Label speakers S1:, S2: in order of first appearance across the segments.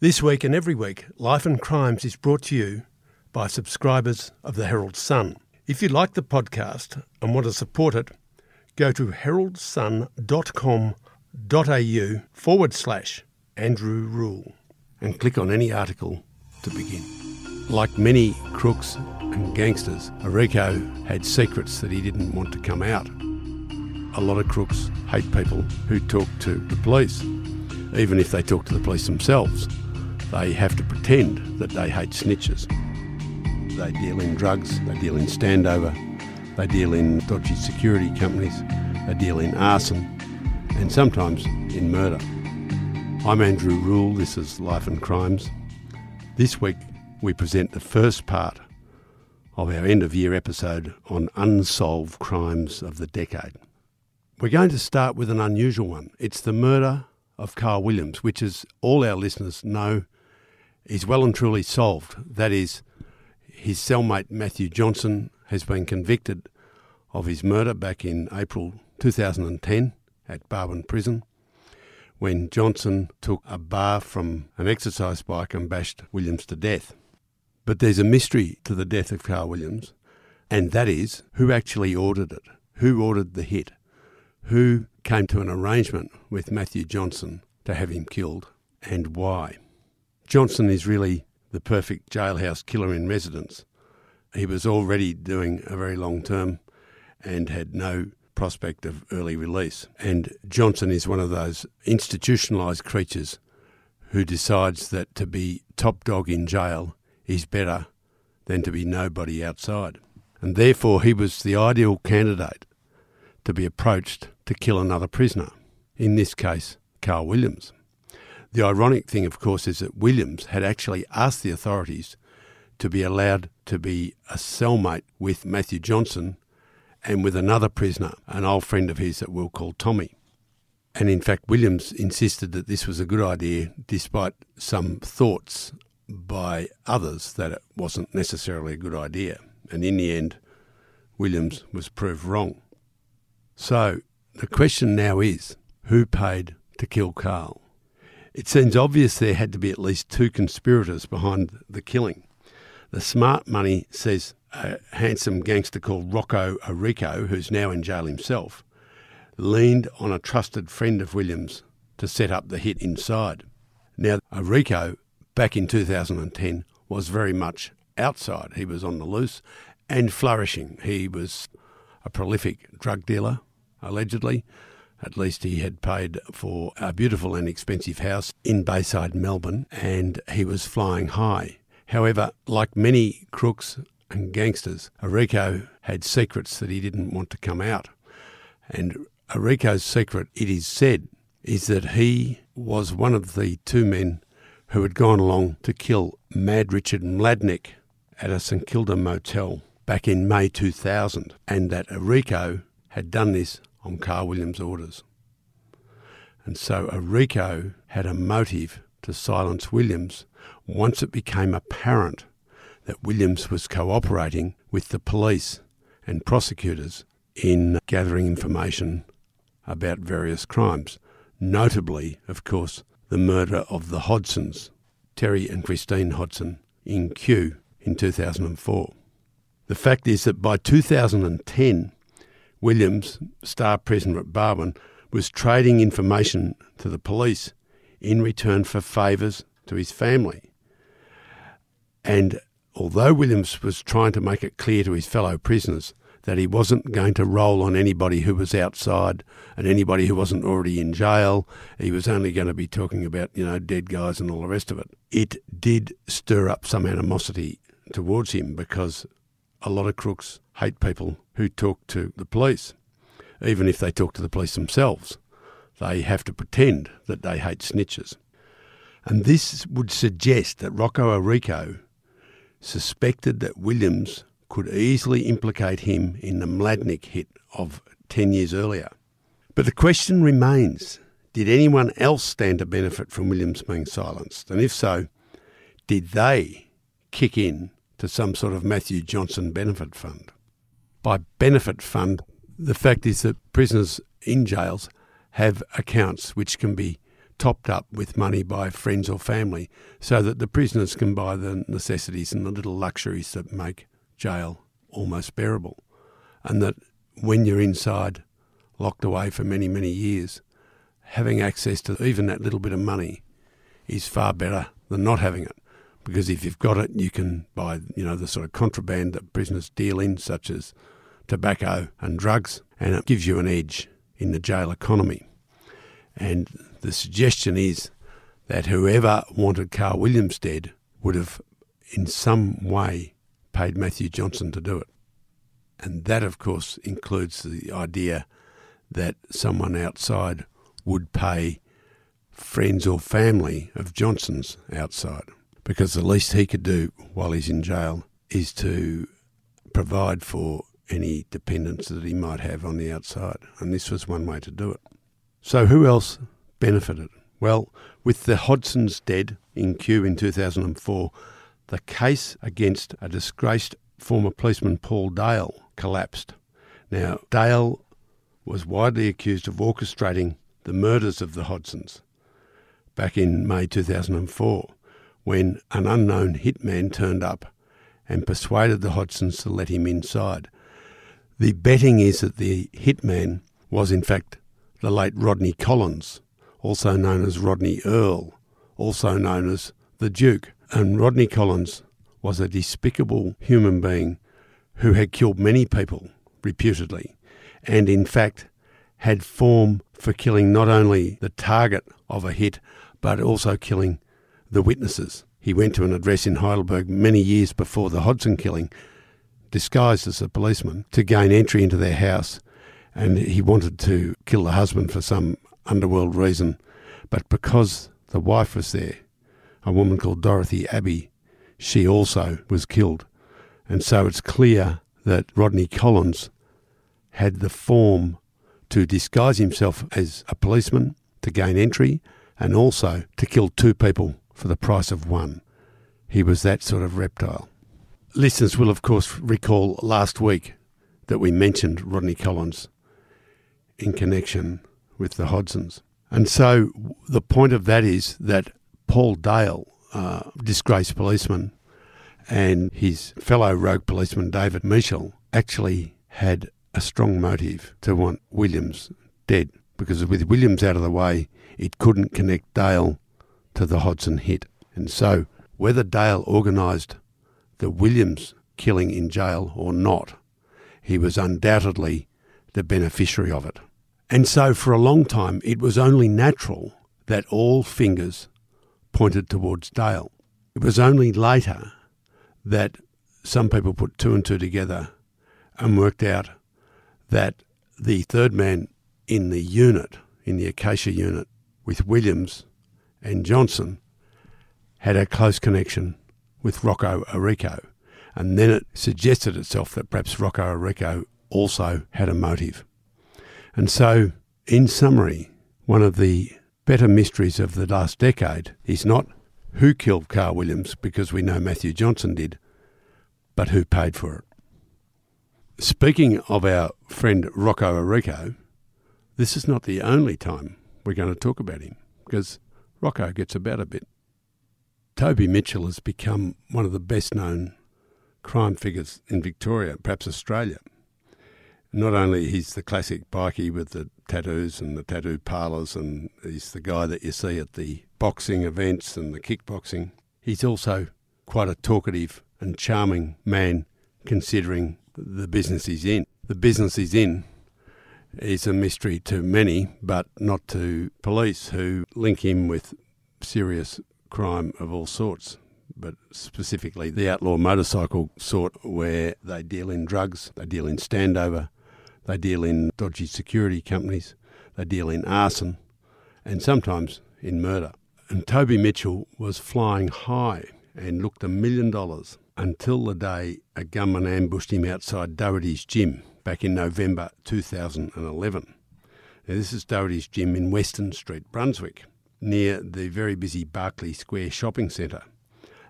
S1: This week and every week, Life and Crimes is brought to you by subscribers of the Herald Sun. If you like the podcast and want to support it, go to heraldsun.com.au forward slash Andrew Rule and click on any article to begin. Like many crooks and gangsters, Arico had secrets that he didn't want to come out. A lot of crooks hate people who talk to the police. Even if they talk to the police themselves, they have to pretend that they hate snitches. They deal in drugs, they deal in standover, they deal in dodgy security companies, they deal in arson, and sometimes in murder. I'm Andrew Rule, this is Life and Crimes. This week we present the first part of our end of year episode on unsolved crimes of the decade. We're going to start with an unusual one. It's the murder of Carl Williams, which, as all our listeners know, is well and truly solved. That is, his cellmate Matthew Johnson has been convicted of his murder back in April 2010 at Barwon Prison when Johnson took a bar from an exercise bike and bashed Williams to death. But there's a mystery to the death of Carl Williams, and that is who actually ordered it, who ordered the hit who came to an arrangement with Matthew Johnson to have him killed and why. Johnson is really the perfect jailhouse killer in residence. He was already doing a very long term and had no prospect of early release. And Johnson is one of those institutionalised creatures who decides that to be top dog in jail is better than to be nobody outside. And therefore, he was the ideal candidate to be approached to kill another prisoner, in this case, Carl Williams. The ironic thing, of course, is that Williams had actually asked the authorities to be allowed to be a cellmate with Matthew Johnson and with another prisoner, an old friend of his that we'll call Tommy. And in fact, Williams insisted that this was a good idea, despite some thoughts by others that it wasn't necessarily a good idea. And in the end, Williams was proved wrong. So the question now is who paid to kill Carl? It seems obvious there had to be at least two conspirators behind the killing. The smart money says a handsome gangster called Rocco Arico, who's now in jail himself, leaned on a trusted friend of Williams to set up the hit inside. Now, Arico, back in 2010, was very much outside. He was on the loose and flourishing. He was a prolific drug dealer, allegedly. At least he had paid for a beautiful and expensive house in Bayside, Melbourne, and he was flying high. However, like many crooks and gangsters, Arico had secrets that he didn't want to come out. And Arico's secret, it is said, is that he was one of the two men who had gone along to kill Mad Richard Mladenich at a St Kilda motel back in May 2000, and that Arico had done this on Carl Williams' orders. And so Arico had a motive to silence Williams once it became apparent that Williams was cooperating with the police and prosecutors in gathering information about various crimes, notably, of course, the murder of the Hodsons, Terry and Christine Hodson, in Kew in 2004. The fact is that by 2010, Williams, star prisoner at Barwon, was trading information to the police in return for favours to his family. And although Williams was trying to make it clear to his fellow prisoners that he wasn't going to roll on anybody who was outside and anybody who wasn't already in jail, he was only going to be talking about, you know, dead guys and all the rest of it. It did stir up some animosity towards him because a lot of crooks hate people who talk to the police. Even if they talk to the police themselves, they have to pretend that they hate snitches. And this would suggest that Rocco Arico suspected that Williams could easily implicate him in the Mladenich hit of 10 years earlier. But the question remains did anyone else stand to benefit from Williams being silenced? And if so, did they kick in to some sort of Matthew Johnson benefit fund. By benefit fund, the fact is that prisoners in jails have accounts which can be topped up with money by friends or family so that the prisoners can buy the necessities and the little luxuries that make jail almost bearable. And that when you're inside, locked away for many, many years, having access to even that little bit of money is far better than not having it. Because if you've got it, you can buy, you know, the sort of contraband that prisoners deal in, such as tobacco and drugs, and it gives you an edge in the jail economy. And the suggestion is that whoever wanted Carl Williams dead would have, in some way, paid Matthew Johnson to do it. And that, of course, includes the idea that someone outside would pay friends or family of Johnson's outside. Because the least he could do while he's in jail is to provide for any dependence that he might have on the outside. And this was one way to do it. So, who else benefited? Well, with the Hodsons dead in Kew in 2004, the case against a disgraced former policeman Paul Dale collapsed. Now, Dale was widely accused of orchestrating the murders of the Hodsons back in May 2004 when an unknown hitman turned up and persuaded the Hodsons to let him inside. The betting is that the hitman was in fact the late Rodney Collins, also known as Rodney Earle, also known as the Duke. And Rodney Collins was a despicable human being who had killed many people, reputedly, and in fact had form for killing not only the target of a hit, but also killing the witnesses. He went to an address in Heidelberg many years before the Hodson killing, disguised as a policeman, to gain entry into their house. And he wanted to kill the husband for some underworld reason. But because the wife was there, a woman called Dorothy Abbey, she also was killed. And so it's clear that Rodney Collins had the form to disguise himself as a policeman to gain entry and also to kill two people for the price of one. He was that sort of reptile. Listeners will, of course, recall last week that we mentioned Rodney Collins in connection with the Hodsons. And so the point of that is that Paul Dale, uh, disgraced policeman, and his fellow rogue policeman David Miechel actually had a strong motive to want Williams dead because with Williams out of the way, it couldn't connect Dale to the Hodson hit. And so, whether Dale organised the Williams killing in jail or not, he was undoubtedly the beneficiary of it. And so, for a long time, it was only natural that all fingers pointed towards Dale. It was only later that some people put two and two together and worked out that the third man in the unit, in the Acacia unit, with Williams and Johnson, had a close connection with Rocco Arico. And then it suggested itself that perhaps Rocco Arico also had a motive. And so, in summary, one of the better mysteries of the last decade is not who killed Carl Williams, because we know Matthew Johnson did, but who paid for it. Speaking of our friend Rocco Arico, this is not the only time we're going to talk about him, because Rocco gets about a bit. Toby Mitchell has become one of the best known crime figures in Victoria, perhaps Australia. Not only he's the classic bikie with the tattoos and the tattoo parlours, and he's the guy that you see at the boxing events and the kickboxing, he's also quite a talkative and charming man considering the business he's in. The business he's in is a mystery to many, but not to police who link him with serious crime of all sorts, but specifically the outlaw motorcycle sort where they deal in drugs, they deal in standover, they deal in dodgy security companies, they deal in arson, and sometimes in murder. And Toby Mitchell was flying high and looked a million dollars until the day a gunman ambushed him outside Doherty's gym back in November 2011. Now, this is Doherty's gym in Weston Street, Brunswick, near the very busy Barkly Square shopping centre.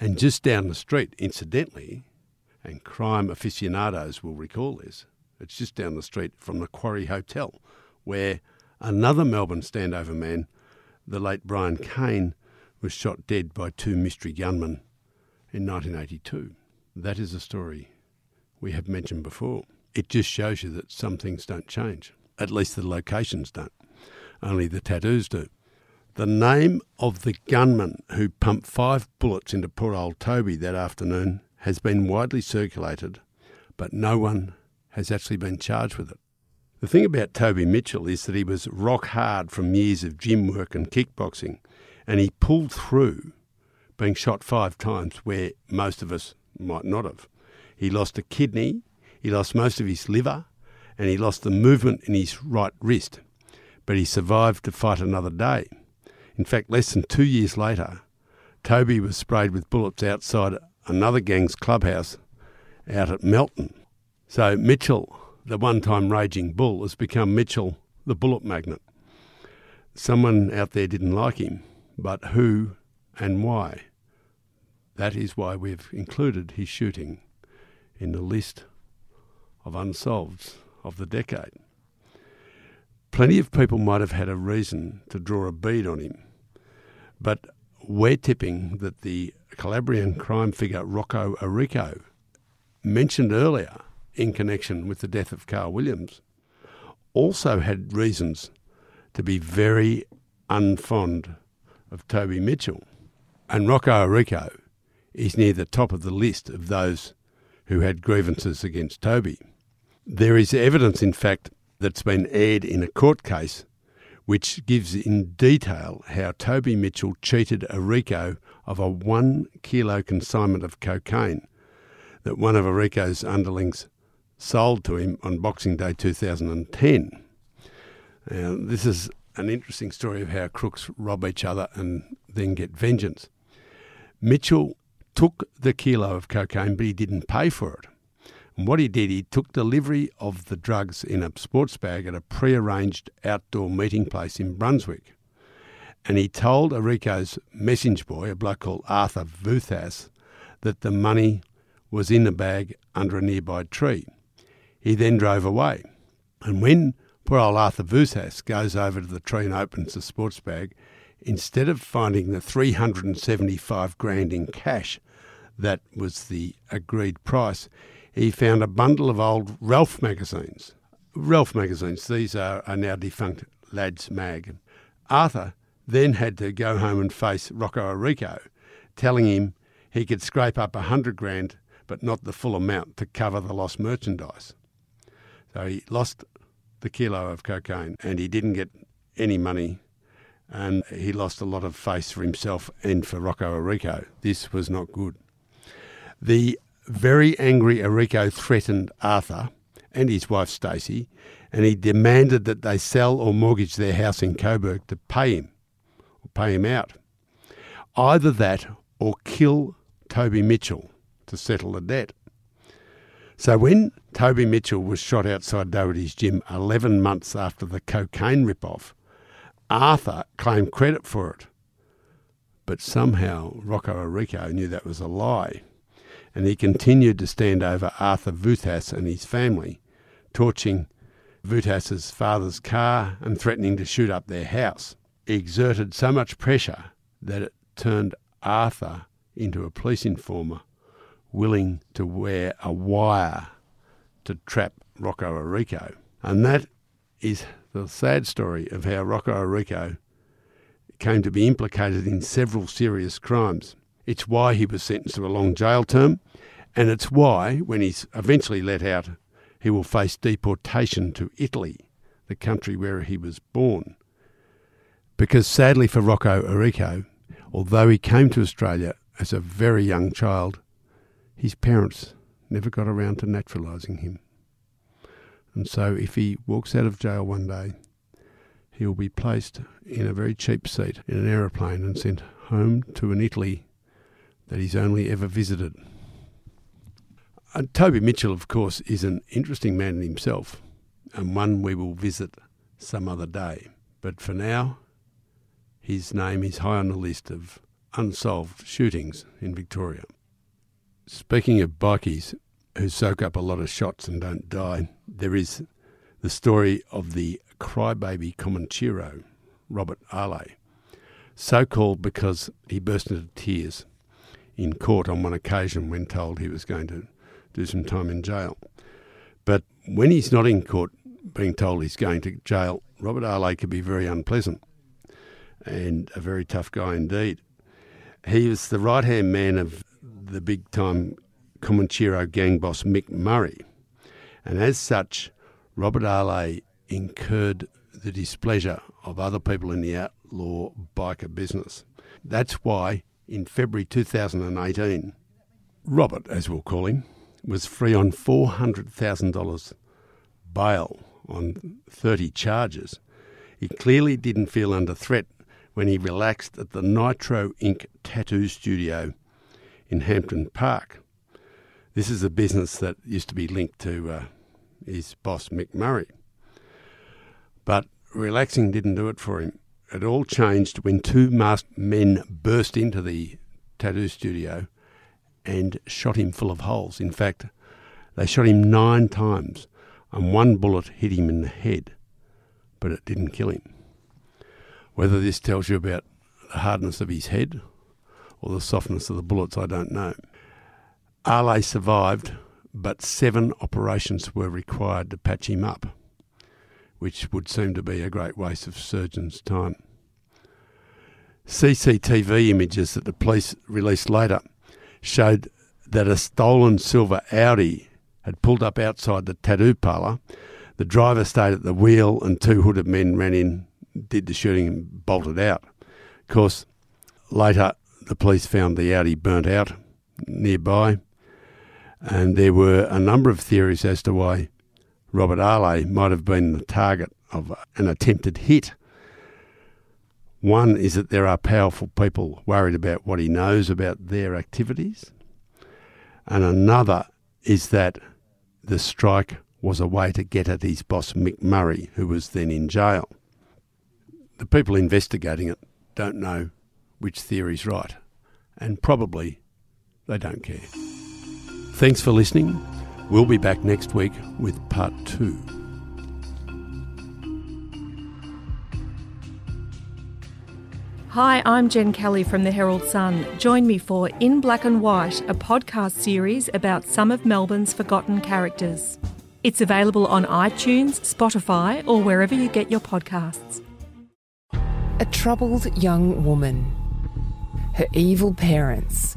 S1: And just down the street, incidentally, and crime aficionados will recall this, it's just down the street from the Quarry Hotel, where another Melbourne standover man, the late Brian Kane was shot dead by two mystery gunmen in 1982. That is a story we have mentioned before. It just shows you that some things don't change. At least the locations don't. Only the tattoos do. The name of the gunman who pumped five bullets into poor old Toby that afternoon has been widely circulated, but no one has actually been charged with it. The thing about Toby Mitchell is that he was rock hard from years of gym work and kickboxing, and he pulled through being shot five times where most of us might not have. He lost a kidney, he lost most of his liver, and he lost the movement in his right wrist, but he survived to fight another day. In fact, less than two years later, Toby was sprayed with bullets outside another gang's clubhouse out at Melton. So Mitchell, the one time raging bull, has become Mitchell, the bullet magnet. Someone out there didn't like him, but who and why? That is why we've included his shooting in the list of unsolveds of the decade. Plenty of people might have had a reason to draw a bead on him, but we're tipping that the Calabrian crime figure Rocco Arico, mentioned earlier in connection with the death of Carl Williams, also had reasons to be very unfond of Toby Mitchell. And Rocco Arico is near the top of the list of those who had grievances against Toby. There is evidence, in fact, that's been aired in a court case which gives in detail how Toby Mitchell cheated Arico of a one kilo consignment of cocaine that one of Arico's underlings sold to him on Boxing Day 2010. Now, this is an interesting story of how crooks rob each other and then get vengeance. Mitchell took the kilo of cocaine, but he didn't pay for it. And what he did, he took delivery of the drugs in a sports bag at a prearranged outdoor meeting place in Brunswick. And he told Arico's messenger boy, a bloke called Arthur Vuthas, that the money was in the bag under a nearby tree. He then drove away. And when poor old Arthur Vuthas goes over to the tree and opens the sports bag, instead of finding the 375 grand in cash that was the agreed price, he found a bundle of old Ralph magazines. Ralph magazines, these are, are now defunct Lads Mag. Arthur then had to go home and face Rocco Arico, telling him he could scrape up a hundred grand, but not the full amount to cover the lost merchandise. So he lost the kilo of cocaine and he didn't get any money and he lost a lot of face for himself and for Rocco Arico. This was not good. The very angry Arico threatened Arthur and his wife Stacey, and he demanded that they sell or mortgage their house in Coburg to pay him, or pay him out. Either that or kill Toby Mitchell to settle the debt. So when Toby Mitchell was shot outside Doherty's gym 11 months after the cocaine rip-off, Arthur claimed credit for it. But somehow Rocco Arico knew that was a lie and he continued to stand over Arthur Vuthas and his family, torching Vuthas's father's car and threatening to shoot up their house. He exerted so much pressure that it turned Arthur into a police informer willing to wear a wire to trap Rocco Arico. And that is the sad story of how Rocco Arico came to be implicated in several serious crimes. It's why he was sentenced to a long jail term, and it's why, when he's eventually let out, he will face deportation to Italy, the country where he was born. Because sadly for Rocco Arico, although he came to Australia as a very young child, his parents never got around to naturalising him. And so if he walks out of jail one day, he will be placed in a very cheap seat in an aeroplane and sent home to an Italy that he's only ever visited. Uh, Toby Mitchell, of course, is an interesting man in himself, and one we will visit some other day. But for now, his name is high on the list of unsolved shootings in Victoria. Speaking of bikies who soak up a lot of shots and don't die, there is the story of the crybaby Comanchero, Robert Ale. So called because he burst into tears in court on one occasion when told he was going to do some time in jail. But when he's not in court being told he's going to jail, Robert Arlay could be very unpleasant and a very tough guy indeed. He was the right hand man of the big time Comanchero gang boss Mick Murray, and as such, Robert Arlay incurred the displeasure of other people in the outlaw biker business. That's why in February 2018, Robert, as we'll call him, was free on $400,000 bail on 30 charges. He clearly didn't feel under threat when he relaxed at the Nitro Ink tattoo studio in Hampton Park. This is a business that used to be linked to uh, his boss, Mick Murray. But relaxing didn't do it for him. It all changed when two masked men burst into the tattoo studio and shot him full of holes. In fact, they shot him nine times, and one bullet hit him in the head, but it didn't kill him. Whether this tells you about the hardness of his head or the softness of the bullets, I don't know. Arlay survived, but seven operations were required to patch him up, which would seem to be a great waste of surgeons' time. CCTV images that the police released later showed that a stolen silver Audi had pulled up outside the tattoo parlour. The driver stayed at the wheel and two hooded men ran in, did the shooting and bolted out. Of course, later the police found the Audi burnt out nearby, and there were a number of theories as to why Robert Arlay might have been the target of an attempted hit. One is that there are powerful people worried about what he knows about their activities, and another is that the strike was a way to get at his boss Mick Murray, who was then in jail. The people investigating it don't know which theory's right, and probably they don't care. Thanks for listening. We'll be back next week with part two.
S2: Hi, I'm Jen Kelly from the Herald Sun. Join me for In Black and White, a podcast series about some of Melbourne's forgotten characters. It's available on iTunes, Spotify, or wherever you get your podcasts.
S3: A troubled young woman. Her evil parents.